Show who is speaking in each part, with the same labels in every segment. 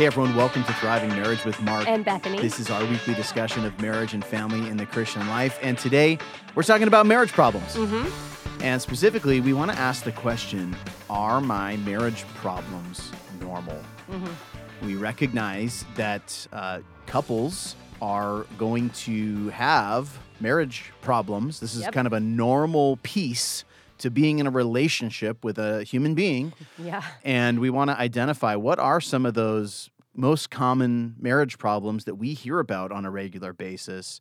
Speaker 1: Hey everyone, welcome to Thriving Marriage with Mark.
Speaker 2: And Bethany.
Speaker 1: This is our weekly discussion of marriage and family in the Christian life. And today we're talking about marriage problems.
Speaker 2: Mm-hmm.
Speaker 1: And specifically, we want to ask the question Are my marriage problems normal?
Speaker 2: Mm-hmm.
Speaker 1: We recognize that uh, couples are going to have marriage problems. This is
Speaker 2: Yep.
Speaker 1: kind of a normal piece to being in a relationship with a human being.
Speaker 2: Yeah.
Speaker 1: And we want to identify what are some of those most common marriage problems that we hear about on a regular basis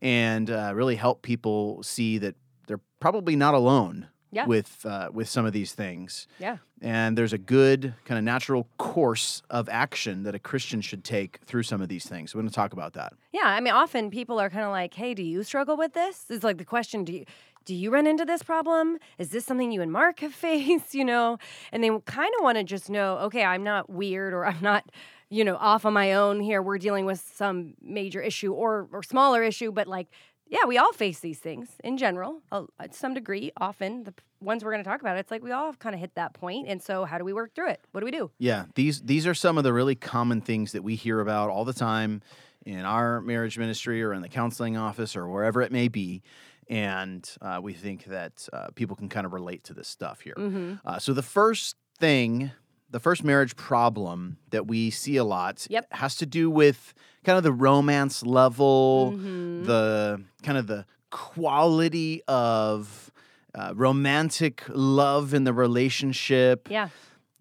Speaker 1: and uh, really help people see that they're probably not alone
Speaker 2: Yeah.
Speaker 1: with, uh, with some of these things.
Speaker 2: Yeah.
Speaker 1: And there's a good kind of natural course of action that a Christian should take through some of these things. We're going to talk about that.
Speaker 2: Yeah. I mean, often people are kind of like, hey, do you struggle with this? It's like the question, do you. Do you run into this problem? Is this something you and Mark have faced? You know, and they kind of want to just know, okay, I'm not weird or I'm not, you know, off on my own here. We're dealing with some major issue or or smaller issue, but like, yeah, we all face these things in general, to some degree. Often the ones we're going to talk about, it's like we all kind of hit that point, and so how do we work through it? What do we do?
Speaker 1: Yeah, these these are some of the really common things that we hear about all the time in our marriage ministry or in the counseling office or wherever it may be. And uh, we think that uh, people can kind of relate to this stuff here.
Speaker 2: Mm-hmm.
Speaker 1: Uh, so the first thing, the first marriage problem that we see a lot
Speaker 2: Yep.
Speaker 1: has to do with kind of the romance level,
Speaker 2: Mhm.
Speaker 1: the kind of the quality of uh, romantic love in the relationship
Speaker 2: Yeah.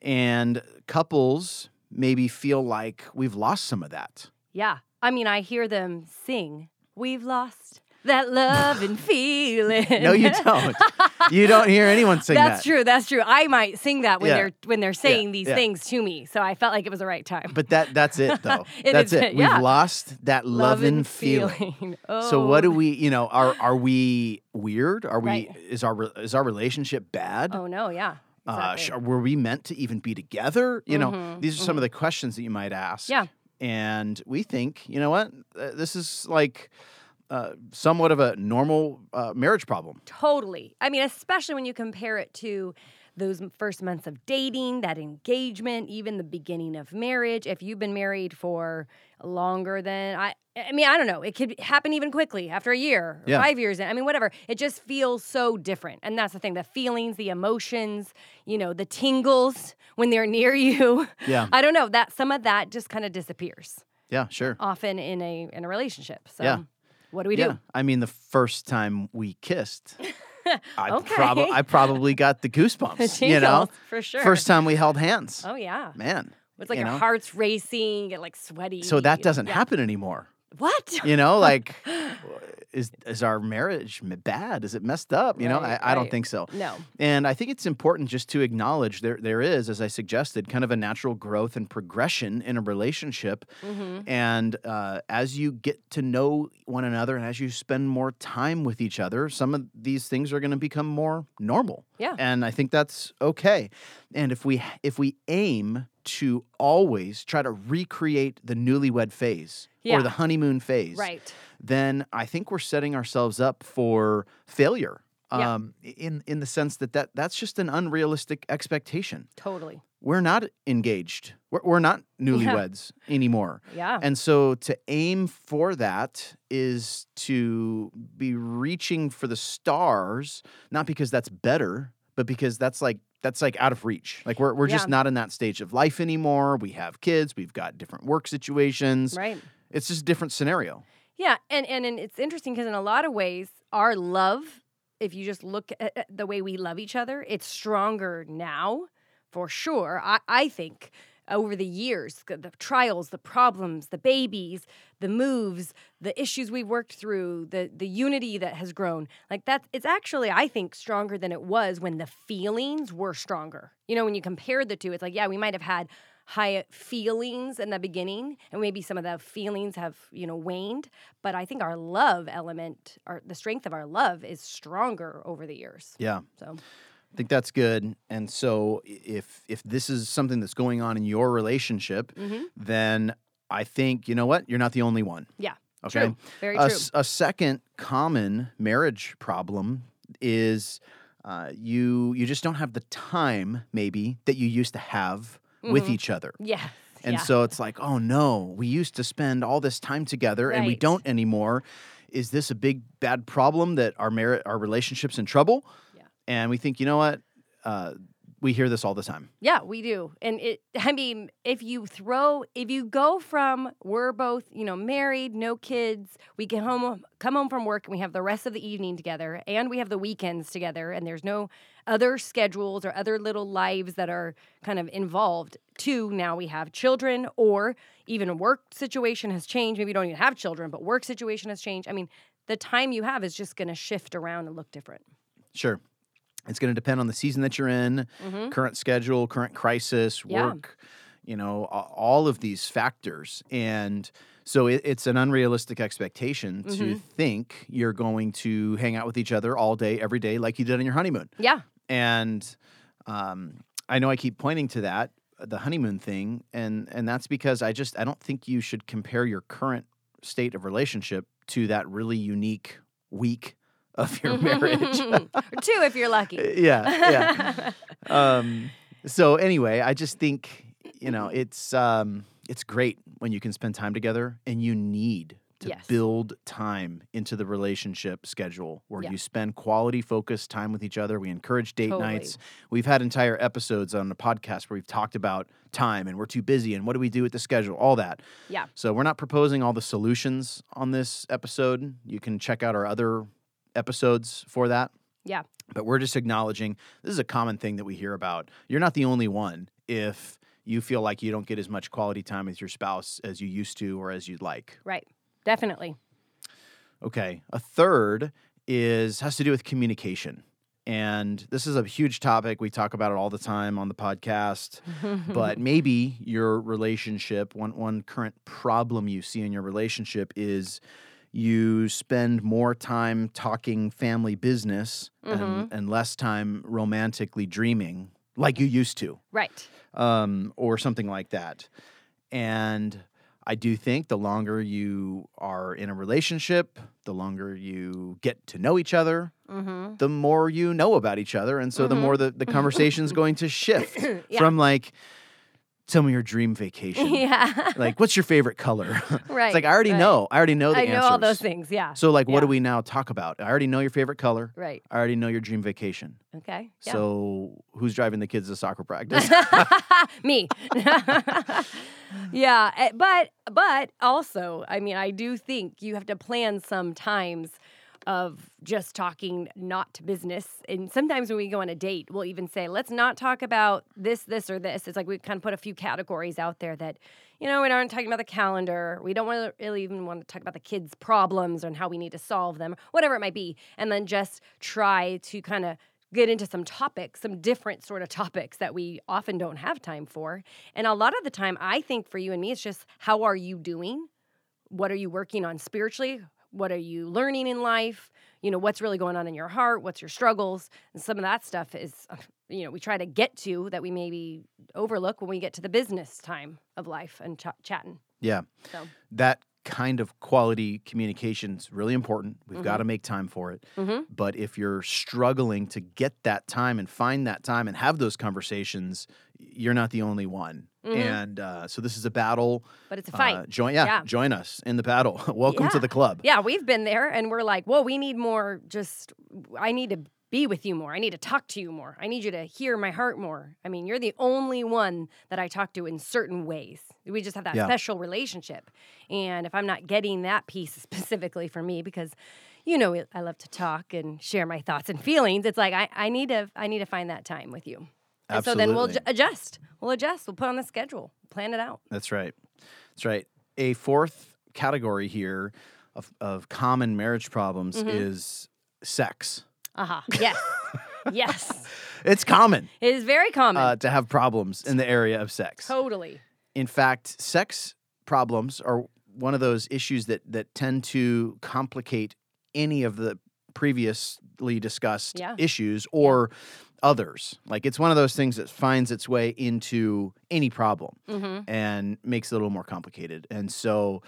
Speaker 1: and couples maybe feel like we've lost some of that.
Speaker 2: Yeah. I mean, I hear them sing, We've lost that love and feeling.
Speaker 1: No, you don't. you don't hear anyone sing
Speaker 2: That's
Speaker 1: that.
Speaker 2: That's true. That's true. I might sing that when
Speaker 1: Yeah.
Speaker 2: they're when they're saying these
Speaker 1: yeah.
Speaker 2: things to me. So I felt like it was the right time.
Speaker 1: But that that's it though.
Speaker 2: It
Speaker 1: that's
Speaker 2: is
Speaker 1: it.
Speaker 2: yeah.
Speaker 1: We've lost that love, and feeling. So what do
Speaker 2: Oh.
Speaker 1: we, you know, are are we weird? Are we
Speaker 2: Right.
Speaker 1: is our is our relationship bad?
Speaker 2: Oh no, yeah.
Speaker 1: Uh,
Speaker 2: Exactly.
Speaker 1: sh- were we meant to even be together? You know,
Speaker 2: Mhm,
Speaker 1: these are some of the questions that you might ask.
Speaker 2: Yeah.
Speaker 1: And we think, you know what? Uh, this is like uh, somewhat of a normal uh, marriage problem.
Speaker 2: Totally. I mean, especially when you compare it to those first months of dating, that engagement, even the beginning of marriage. If you've been married for longer than I I mean, I don't know. It could happen even quickly after a year,
Speaker 1: Yeah.
Speaker 2: 5 years. I mean, whatever. It just feels so different. And that's the thing, the feelings, the emotions, you know, the tingles when they're near you.
Speaker 1: Yeah.
Speaker 2: I don't know. That some of that just kind of disappears
Speaker 1: Yeah, sure.
Speaker 2: often in a in a relationship. So
Speaker 1: Yeah.
Speaker 2: What do we
Speaker 1: yeah.
Speaker 2: do?
Speaker 1: I mean, the first time we kissed, I,
Speaker 2: Okay.
Speaker 1: prob- I probably got the goosebumps.
Speaker 2: The
Speaker 1: you know,
Speaker 2: for sure.
Speaker 1: first time we held hands.
Speaker 2: Oh yeah.
Speaker 1: Man.
Speaker 2: It's like
Speaker 1: you
Speaker 2: your
Speaker 1: know?
Speaker 2: heart's racing, get like sweaty.
Speaker 1: So that doesn't
Speaker 2: Yeah.
Speaker 1: happen anymore.
Speaker 2: What?
Speaker 1: You know, like, is is our marriage bad? Is it messed up? You know,
Speaker 2: Right,
Speaker 1: I, I don't think so.
Speaker 2: No.
Speaker 1: And I think it's important just to acknowledge there there is, as I suggested, kind of a natural growth and progression in a relationship.
Speaker 2: hmm
Speaker 1: And uh, as you get to know one another and as you spend more time with each other, some of these things are going to become more normal.
Speaker 2: Yeah.
Speaker 1: And I think that's okay. And if we if we aim to always try to recreate the newlywed phase
Speaker 2: Yeah.
Speaker 1: or the honeymoon phase,
Speaker 2: Right.
Speaker 1: Then I think we're setting ourselves up for failure.
Speaker 2: Yeah.
Speaker 1: Um, in in the sense that, that that's just an unrealistic expectation.
Speaker 2: Totally.
Speaker 1: We're not engaged. We're, we're not newlyweds anymore.
Speaker 2: Yeah.
Speaker 1: And so to aim for that is to be reaching for the stars, not because that's better, but because that's like that's like out of reach. Like we're we're just not in that stage of life anymore. We have kids, we've got different work situations.
Speaker 2: right.
Speaker 1: It's just a different scenario.
Speaker 2: Yeah. And, and and it's interesting because in a lot of ways, our love, if you just look at the way we love each other, it's stronger now, for sure. I, I think over the years, the trials, the problems, the babies, the moves, the issues we've worked through, the the unity that has grown, like that, it's actually I think stronger than it was when the feelings were stronger. You know, when you compare the two, it's like yeah, we might have had high feelings in the beginning and maybe some of the feelings have you know waned but i think our love element our the strength of our love is stronger over the years
Speaker 1: Yeah.
Speaker 2: so
Speaker 1: I think that's good. And so if if this is something that's going on in your relationship,
Speaker 2: mhm.
Speaker 1: then I think, you know what? You're not the only one.
Speaker 2: yeah
Speaker 1: Okay.
Speaker 2: true very
Speaker 1: a,
Speaker 2: true
Speaker 1: a second common marriage problem is uh, you you just don't have the time maybe that you used to have with
Speaker 2: Mhm.
Speaker 1: each other.
Speaker 2: yeah
Speaker 1: And
Speaker 2: Yeah.
Speaker 1: so it's like, oh no, we used to spend all this time together and we don't anymore. Is this a big bad problem that our merit our relationships in trouble?
Speaker 2: Yeah.
Speaker 1: And we think, you know what? Uh, we hear this all the time.
Speaker 2: Yeah, we do. And it I mean, if you throw if you go from we're both, you know, married, no kids, we get home come home from work and we have the rest of the evening together and we have the weekends together and there's no other schedules or other little lives that are kind of involved to now we have children or even work situation has changed. Maybe you don't even have children, but work situation has changed. I mean, the time you have is just going to shift around and look different.
Speaker 1: Sure. It's going to depend on the season that you're in,
Speaker 2: Mhm.
Speaker 1: current schedule, current crisis,
Speaker 2: Yeah.
Speaker 1: work, you know, all of these factors. And so it, it's an unrealistic expectation to
Speaker 2: Mhm.
Speaker 1: think you're going to hang out with each other all day, every day, like you did on your honeymoon.
Speaker 2: Yeah.
Speaker 1: And um, I know I keep pointing to that, the honeymoon thing, and and that's because I just I don't think you should compare your current state of relationship to that really unique week of your marriage.
Speaker 2: or two if you're lucky.
Speaker 1: yeah, yeah. um, so anyway, I just think you know it's um, it's great when you can spend time together, and you need to
Speaker 2: Yes.
Speaker 1: build time into the relationship schedule where
Speaker 2: Yeah.
Speaker 1: you spend quality, focused time with each other. We encourage date
Speaker 2: Totally.
Speaker 1: nights. We've had entire episodes on the podcast where we've talked about time and we're too busy and what do we do with the schedule, all that.
Speaker 2: Yeah.
Speaker 1: So we're not proposing all the solutions on this episode. You can check out our other episodes for that.
Speaker 2: Yeah.
Speaker 1: But we're just acknowledging this is a common thing that we hear about. You're not the only one if you feel like you don't get as much quality time with your spouse as you used to or as you'd like.
Speaker 2: Right. Definitely.
Speaker 1: Okay. A third is has to do with communication. And this is a huge topic. We talk about it all the time on the podcast. but maybe your relationship, one one current problem you see in your relationship is you spend more time talking family business and, and less time romantically dreaming like you used to
Speaker 2: right.
Speaker 1: um, or something like that. And I do think the longer you are in a relationship, the longer you get to know each other,
Speaker 2: Mm-hmm.
Speaker 1: the more you know about each other. And so the more the, the conversation's going to shift
Speaker 2: Yeah.
Speaker 1: from like, tell me your dream vacation.
Speaker 2: yeah.
Speaker 1: Like, what's your favorite color?
Speaker 2: right.
Speaker 1: it's like, I already
Speaker 2: right.
Speaker 1: know. I already know the
Speaker 2: I know all those things. Yeah.
Speaker 1: So, like, what do we now talk about? I already know your favorite color.
Speaker 2: right.
Speaker 1: I already know your dream vacation.
Speaker 2: Okay. Yeah.
Speaker 1: So, who's driving the kids to soccer practice?
Speaker 2: Me. yeah, eh, but but also, I mean, I do think you have to plan sometimes of just talking not to business. And sometimes when we go on a date, we'll even say, let's not talk about this, this, or this. It's like we kind of put a few categories out there that, you know, we aren't talking about the calendar. We don't want to really even want to talk about the kids' problems and how we need to solve them, whatever it might be. And then just try to kind of get into some topics, some different sort of topics that we often don't have time for. And a lot of the time, I think for you and me, it's just how are you doing? What are you working on spiritually? What are you learning in life? You know, what's really going on in your heart? What's your struggles? And some of that stuff is, uh, you know, we try to get to that we maybe overlook when we get to the business time of life and ch- chatting.
Speaker 1: yeah.
Speaker 2: So,
Speaker 1: that kind of quality communication is really important. We've
Speaker 2: Mm-hmm.
Speaker 1: got to make time for it.
Speaker 2: Mhm.
Speaker 1: But if you're struggling to get that time and find that time and have those conversations, you're not the only one.
Speaker 2: Mhm.
Speaker 1: And uh, so this is a battle.
Speaker 2: but it's a
Speaker 1: Uh,
Speaker 2: fight.
Speaker 1: join, yeah,
Speaker 2: Yeah.
Speaker 1: join us in the battle. Welcome to the club.
Speaker 2: Yeah, we've been there and we're like, whoa, we need more. Just, I need to be with you more. I need to talk to you more. I need you to hear my heart more. I mean, you're the only one that I talk to in certain ways. We just have that
Speaker 1: Yeah.
Speaker 2: special relationship. And if I'm not getting that piece specifically for me, because you know I love to talk and share my thoughts and feelings, it's like I, I need to I need to find that time with you. And so then we'll ju- adjust. We'll adjust. We'll put on the schedule. Plan it out.
Speaker 1: That's right. That's right. A fourth category here of, of common marriage problems
Speaker 2: Mm-hmm.
Speaker 1: is sex.
Speaker 2: Uh-huh. Yes. yes.
Speaker 1: It's common
Speaker 2: It is very common.
Speaker 1: uh, to have problems in the area of sex.
Speaker 2: totally.
Speaker 1: in fact, sex problems are one of those issues that that tend to complicate any of the previously discussed
Speaker 2: Yeah.
Speaker 1: issues or others. Like it's one of those things that finds its way into any problem
Speaker 2: Mm-hmm.
Speaker 1: and makes it a little more complicated. And so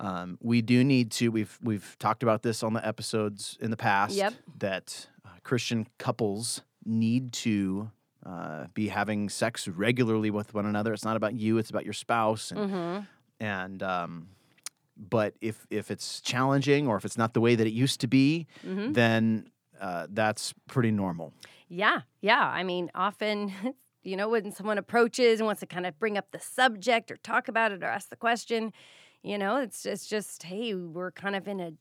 Speaker 1: um, we do need to. We've we've talked about this on the episodes in the past.
Speaker 2: Yep.
Speaker 1: That uh, Christian couples need to uh, be having sex regularly with one another. It's not about you; it's about your spouse. And
Speaker 2: Mm-hmm.
Speaker 1: and um, but if if it's challenging or if it's not the way that it used to be,
Speaker 2: Mm-hmm.
Speaker 1: then uh, that's pretty normal.
Speaker 2: Yeah, yeah. I mean, often, you know, when someone approaches and wants to kind of bring up the subject or talk about it or ask the question, you know, it's it's just, hey, we're kind of in a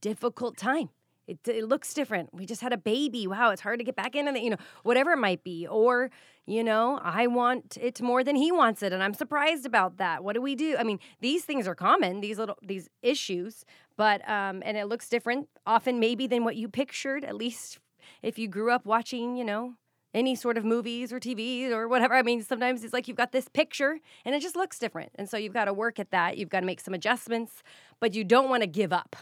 Speaker 2: difficult time. It, it looks different. We just had a baby. Wow, it's hard to get back into the, you know, whatever it might be. Or, you know, I want it more than he wants it, and I'm surprised about that. What do we do? I mean, these things are common. These little these issues, but um, and it looks different often maybe than what you pictured. At least if you grew up watching, you know, any sort of movies or TV or whatever. I mean, sometimes it's like you've got this picture and it just looks different. And so you've got to work at that. You've got to make some adjustments, but you don't want to give up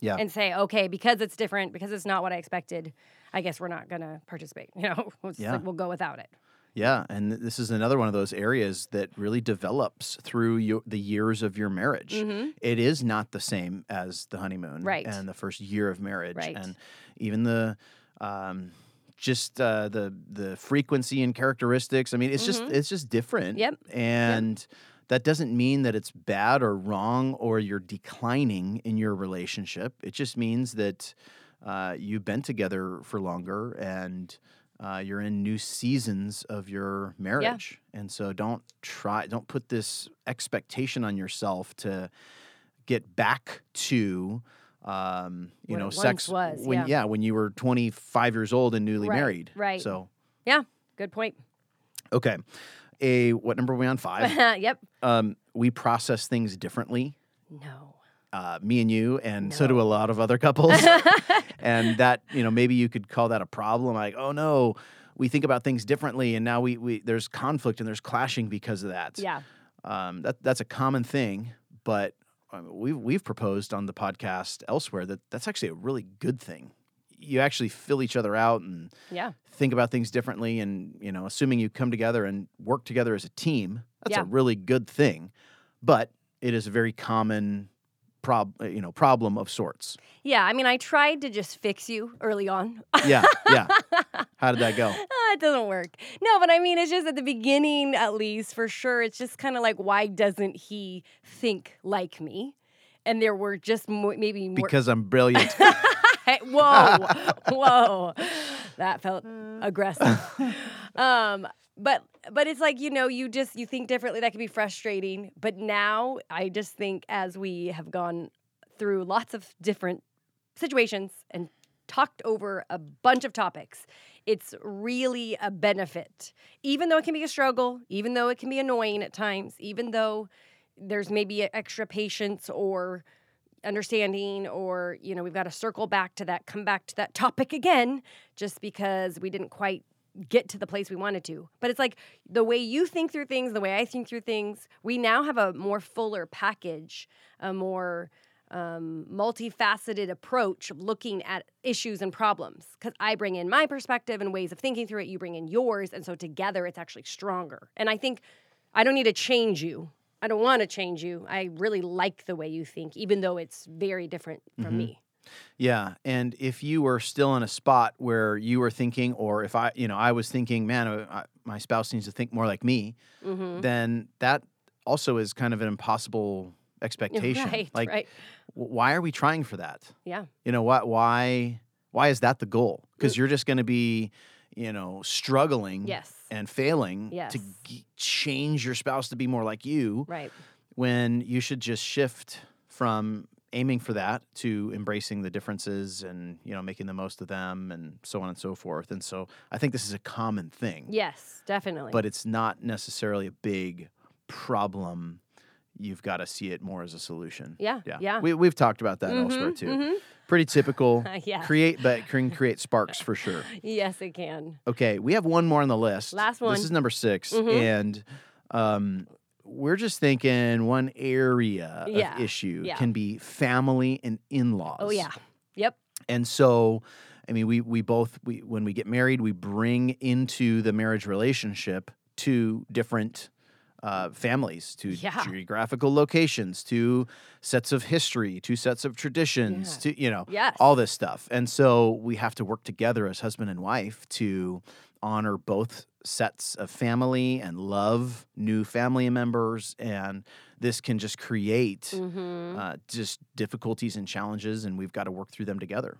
Speaker 1: Yeah.
Speaker 2: and say, okay, because it's different, because it's not what I expected, I guess we're not going to participate. You know,
Speaker 1: Yeah.
Speaker 2: like, we'll go without it.
Speaker 1: Yeah, and this is another one of those areas that really develops through your, the years of your marriage.
Speaker 2: Mhm.
Speaker 1: It is not the same as the honeymoon
Speaker 2: Right.
Speaker 1: and the first year of marriage,
Speaker 2: Right.
Speaker 1: and even the um, just uh, the the frequency and characteristics. I mean, it's just
Speaker 2: Mhm.
Speaker 1: it's just different.
Speaker 2: Yep.
Speaker 1: and. That doesn't mean that it's bad or wrong or you're declining in your relationship. It just means that uh, you've been together for longer and uh, you're in new seasons of your marriage. Yeah. And so don't try, don't put this expectation on yourself to get back to, um, you know, sex
Speaker 2: was,
Speaker 1: when,
Speaker 2: yeah.
Speaker 1: when you were 25 years old and newly
Speaker 2: Right,
Speaker 1: married.
Speaker 2: right.
Speaker 1: So, yeah,
Speaker 2: Good point.
Speaker 1: okay. A, what number are we on? Five.
Speaker 2: yep.
Speaker 1: um, we process things differently.
Speaker 2: No.
Speaker 1: uh, me and you, and so do a lot of other couples. and that, you know, maybe you could call that a problem. Like, oh no, we think about things differently, and now we, we there's conflict and there's clashing because of that.
Speaker 2: Yeah.
Speaker 1: Um, that that's a common thing, but Uh, we've we've proposed on the podcast elsewhere that that's actually a really good thing. You actually fill each other out and
Speaker 2: Yeah.
Speaker 1: think about things differently, and you know, assuming you come together and work together as a team, that's
Speaker 2: Yeah.
Speaker 1: a really good thing. But it is a very common prob you know problem of sorts.
Speaker 2: Yeah. I mean, I tried to just fix you early on.
Speaker 1: Yeah, yeah. How did that go?
Speaker 2: Ah, it doesn't work. No, but I mean, it's just at the beginning, at least for sure. It's just kind of like, why doesn't he think like me? And there were just more, maybe more.
Speaker 1: Because I'm brilliant.
Speaker 2: whoa, whoa, that felt aggressive. Um, but but it's like you know, you just you think differently. That can be frustrating. But now I just think as we have gone through lots of different situations and talked over a bunch of topics, it's really a benefit. Even though it can be a struggle, even though it can be annoying at times, even though there's maybe extra patience or understanding or you know we've got to circle back to that come back to that topic again just because we didn't quite get to the place we wanted to but it's like the way you think through things the way i think through things we now have a more fuller package a more um, multifaceted approach of looking at issues and problems because i bring in my perspective and ways of thinking through it you bring in yours and so together it's actually stronger and i think i don't need to change you I don't want to change you. I really like the way you think, even though it's very different from
Speaker 1: Mhm.
Speaker 2: me.
Speaker 1: Yeah, and if you were still in a spot where you were thinking, or if I, you know, I was thinking, man, uh, I, my spouse needs to think more like me,
Speaker 2: Mm-hmm.
Speaker 1: then that also is kind of an impossible expectation.
Speaker 2: Right,
Speaker 1: like,
Speaker 2: right.
Speaker 1: why are we trying for that?
Speaker 2: Yeah.
Speaker 1: You know what? Why? Why is that the goal? Because you're just going to be, you know, struggling
Speaker 2: Yes.
Speaker 1: and failing
Speaker 2: Yes.
Speaker 1: to g- change your spouse to be more like you
Speaker 2: Right.
Speaker 1: when you should just shift from aiming for that to embracing the differences and you know making the most of them and so on and so forth and so i think this is a common thing
Speaker 2: Yes, definitely.
Speaker 1: but it's not necessarily a big problem you've got to see it more as a solution
Speaker 2: yeah.
Speaker 1: yeah
Speaker 2: Yeah.
Speaker 1: We, we've talked about that elsewhere
Speaker 2: Mhm,
Speaker 1: too
Speaker 2: mhm.
Speaker 1: pretty typical
Speaker 2: yeah.
Speaker 1: create but can create sparks for sure
Speaker 2: yes, it can.
Speaker 1: Okay, we have one more on the list.
Speaker 2: Last one.
Speaker 1: This is number 6
Speaker 2: Mhm.
Speaker 1: and um, we're just thinking one area
Speaker 2: Yeah,
Speaker 1: of issue
Speaker 2: yeah.
Speaker 1: can be family and in-laws.
Speaker 2: Oh yeah. Yep.
Speaker 1: And so, I mean, we we both we when we get married, we bring into the marriage relationship two different uh, families, two
Speaker 2: Yeah.
Speaker 1: geographical locations, two sets of history, two sets of traditions,
Speaker 2: Yeah.
Speaker 1: two you know
Speaker 2: Yes.
Speaker 1: all this stuff. And so we have to work together as husband and wife to honor both sets of family and love new family members, and this can just create
Speaker 2: Mhm.
Speaker 1: uh, just difficulties and challenges, and we've got to work through them together.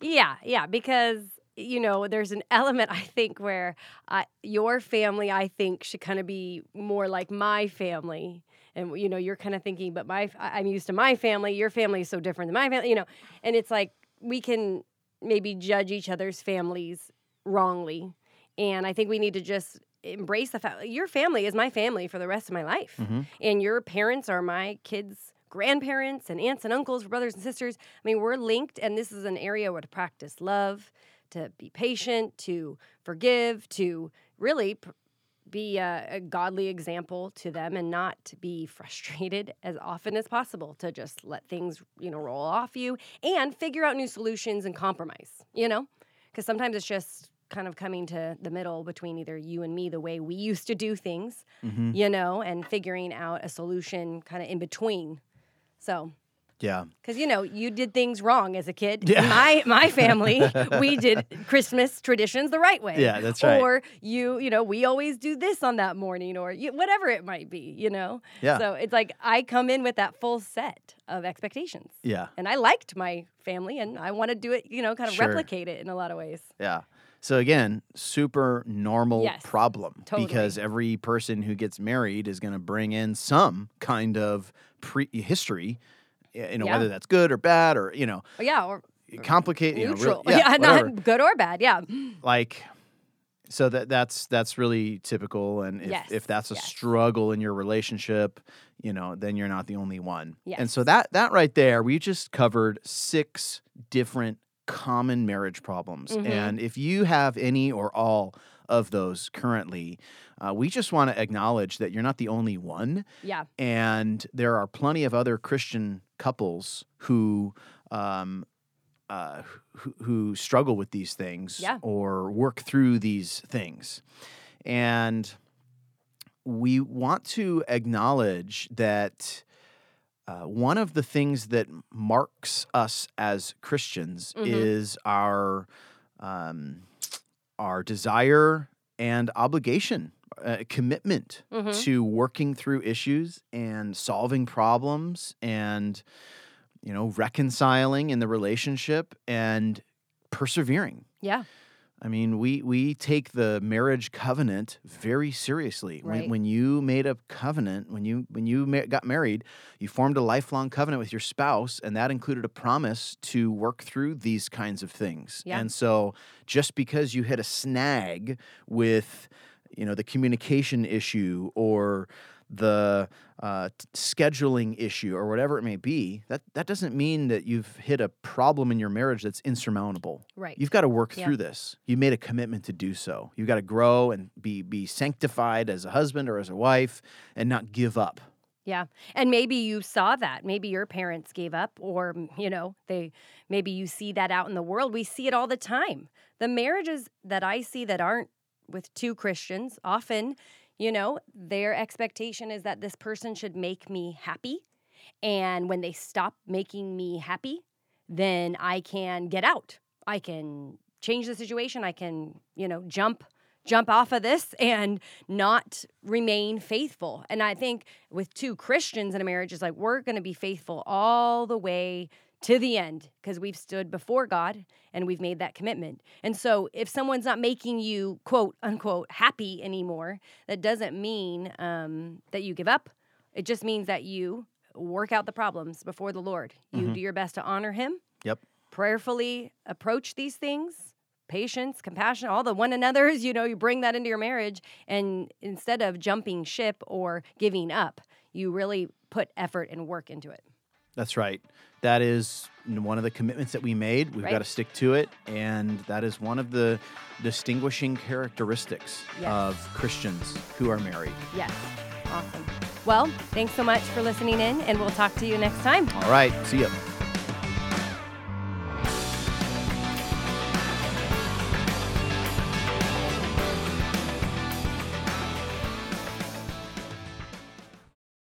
Speaker 2: Yeah, yeah, because you know, there's an element I think where uh, your family, I think, should kind of be more like my family, and you know, you're kind of thinking, but my, I'm used to my family. Your family is so different than my family, you know, and it's like we can maybe judge each other's families wrongly, and I think we need to just embrace the fact your family is my family for the rest of my life,
Speaker 1: Mhm.
Speaker 2: and your parents are my kids' grandparents and aunts and uncles, brothers and sisters. I mean, we're linked, and this is an area where to practice love, to be patient, to forgive, to really pr- be a, a godly example to them and not to be frustrated as often as possible to just let things you know roll off you and figure out new solutions and compromise you know because sometimes it's just kind of coming to the middle between either you and me the way we used to do things
Speaker 1: Mhm.
Speaker 2: you know and figuring out a solution kind of in between so
Speaker 1: Yeah.
Speaker 2: because you know you did things wrong as a kid.
Speaker 1: Yeah.
Speaker 2: My my family, we did Christmas traditions the right way.
Speaker 1: Yeah, that's right.
Speaker 2: Or you you know we always do this on that morning, or you, whatever it might be. You know.
Speaker 1: Yeah.
Speaker 2: So it's like I come in with that full set of expectations,
Speaker 1: Yeah.
Speaker 2: and I liked my family, and I want to do it. You know, kind of
Speaker 1: Sure.
Speaker 2: replicate it in a lot of ways.
Speaker 1: Yeah. So again, super normal
Speaker 2: Yes,
Speaker 1: problem
Speaker 2: totally.
Speaker 1: because every person who gets married is going to bring in some kind of pre history, eh, you know,
Speaker 2: Yeah.
Speaker 1: whether that's good or bad or you know,
Speaker 2: oh, yeah, or
Speaker 1: complicate, you know, real- yeah, whatever.
Speaker 2: not good or bad. Yeah.
Speaker 1: like so that that's that's really typical and if,
Speaker 2: Yes,
Speaker 1: if that's a
Speaker 2: yes.
Speaker 1: struggle in your relationship you know then you're not the only one and so that that right there we just covered six different common marriage problems
Speaker 2: Mhm.
Speaker 1: and if you have any or all of those currently uh, we just want to acknowledge that you're not the only one
Speaker 2: Yeah.
Speaker 1: and there are plenty of other Christian couples who um, uh, who, who struggle with these things
Speaker 2: Yeah.
Speaker 1: or work through these things, and we want to acknowledge that. Uh, one of the things that marks us as Christians
Speaker 2: Mhm.
Speaker 1: is our um, our desire and obligation, uh, commitment
Speaker 2: Mhm.
Speaker 1: to working through issues and solving problems and you know reconciling in the relationship and persevering
Speaker 2: Yeah.
Speaker 1: I mean we we take the marriage covenant very seriously
Speaker 2: Right.
Speaker 1: when, when you made a covenant when you when you ma- got married you formed a lifelong covenant with your spouse and that included a promise to work through these kinds of things
Speaker 2: Yeah.
Speaker 1: and so just because you hit a snag with you know the communication issue or the uh, t- scheduling issue or whatever it may be that that doesn't mean that you've hit a problem in your marriage that's insurmountable
Speaker 2: Right.
Speaker 1: you've got to work
Speaker 2: Yeah.
Speaker 1: through this you made a commitment to do so you've got to grow and be be sanctified as a husband or as a wife and not give up
Speaker 2: Yeah. And maybe you saw that. Maybe your parents gave up or, mm, you know, they maybe you see that out in the world. We see it all the time. The marriages that I see that aren't with two Christians, often, you know, their expectation is that this person should make me happy. And when they stop making me happy, then I can get out. I can change the situation. I can, you know, jump jump off of this and not remain faithful. And I think with two Christians in a marriage is like we're going to be faithful all the way to the end because we've stood before God and we've made that commitment. And so if someone's not making you quote unquote happy anymore, that doesn't mean um, that you give up. It just means that you work out the problems before the Lord. You
Speaker 1: Mhm.
Speaker 2: do your best to honor Him
Speaker 1: yep
Speaker 2: prayerfully approach these things patience compassion all the one another's you know you bring that into your marriage and instead of jumping ship or giving up you really put effort and work into it
Speaker 1: That's right. That is one of the commitments that we made. We've
Speaker 2: Right.
Speaker 1: got to stick to it. And that is one of the distinguishing characteristics
Speaker 2: Yes.
Speaker 1: of Christians who are married.
Speaker 2: yes awesome well thanks so much for listening in and we'll talk to you next time
Speaker 1: All right. See ya.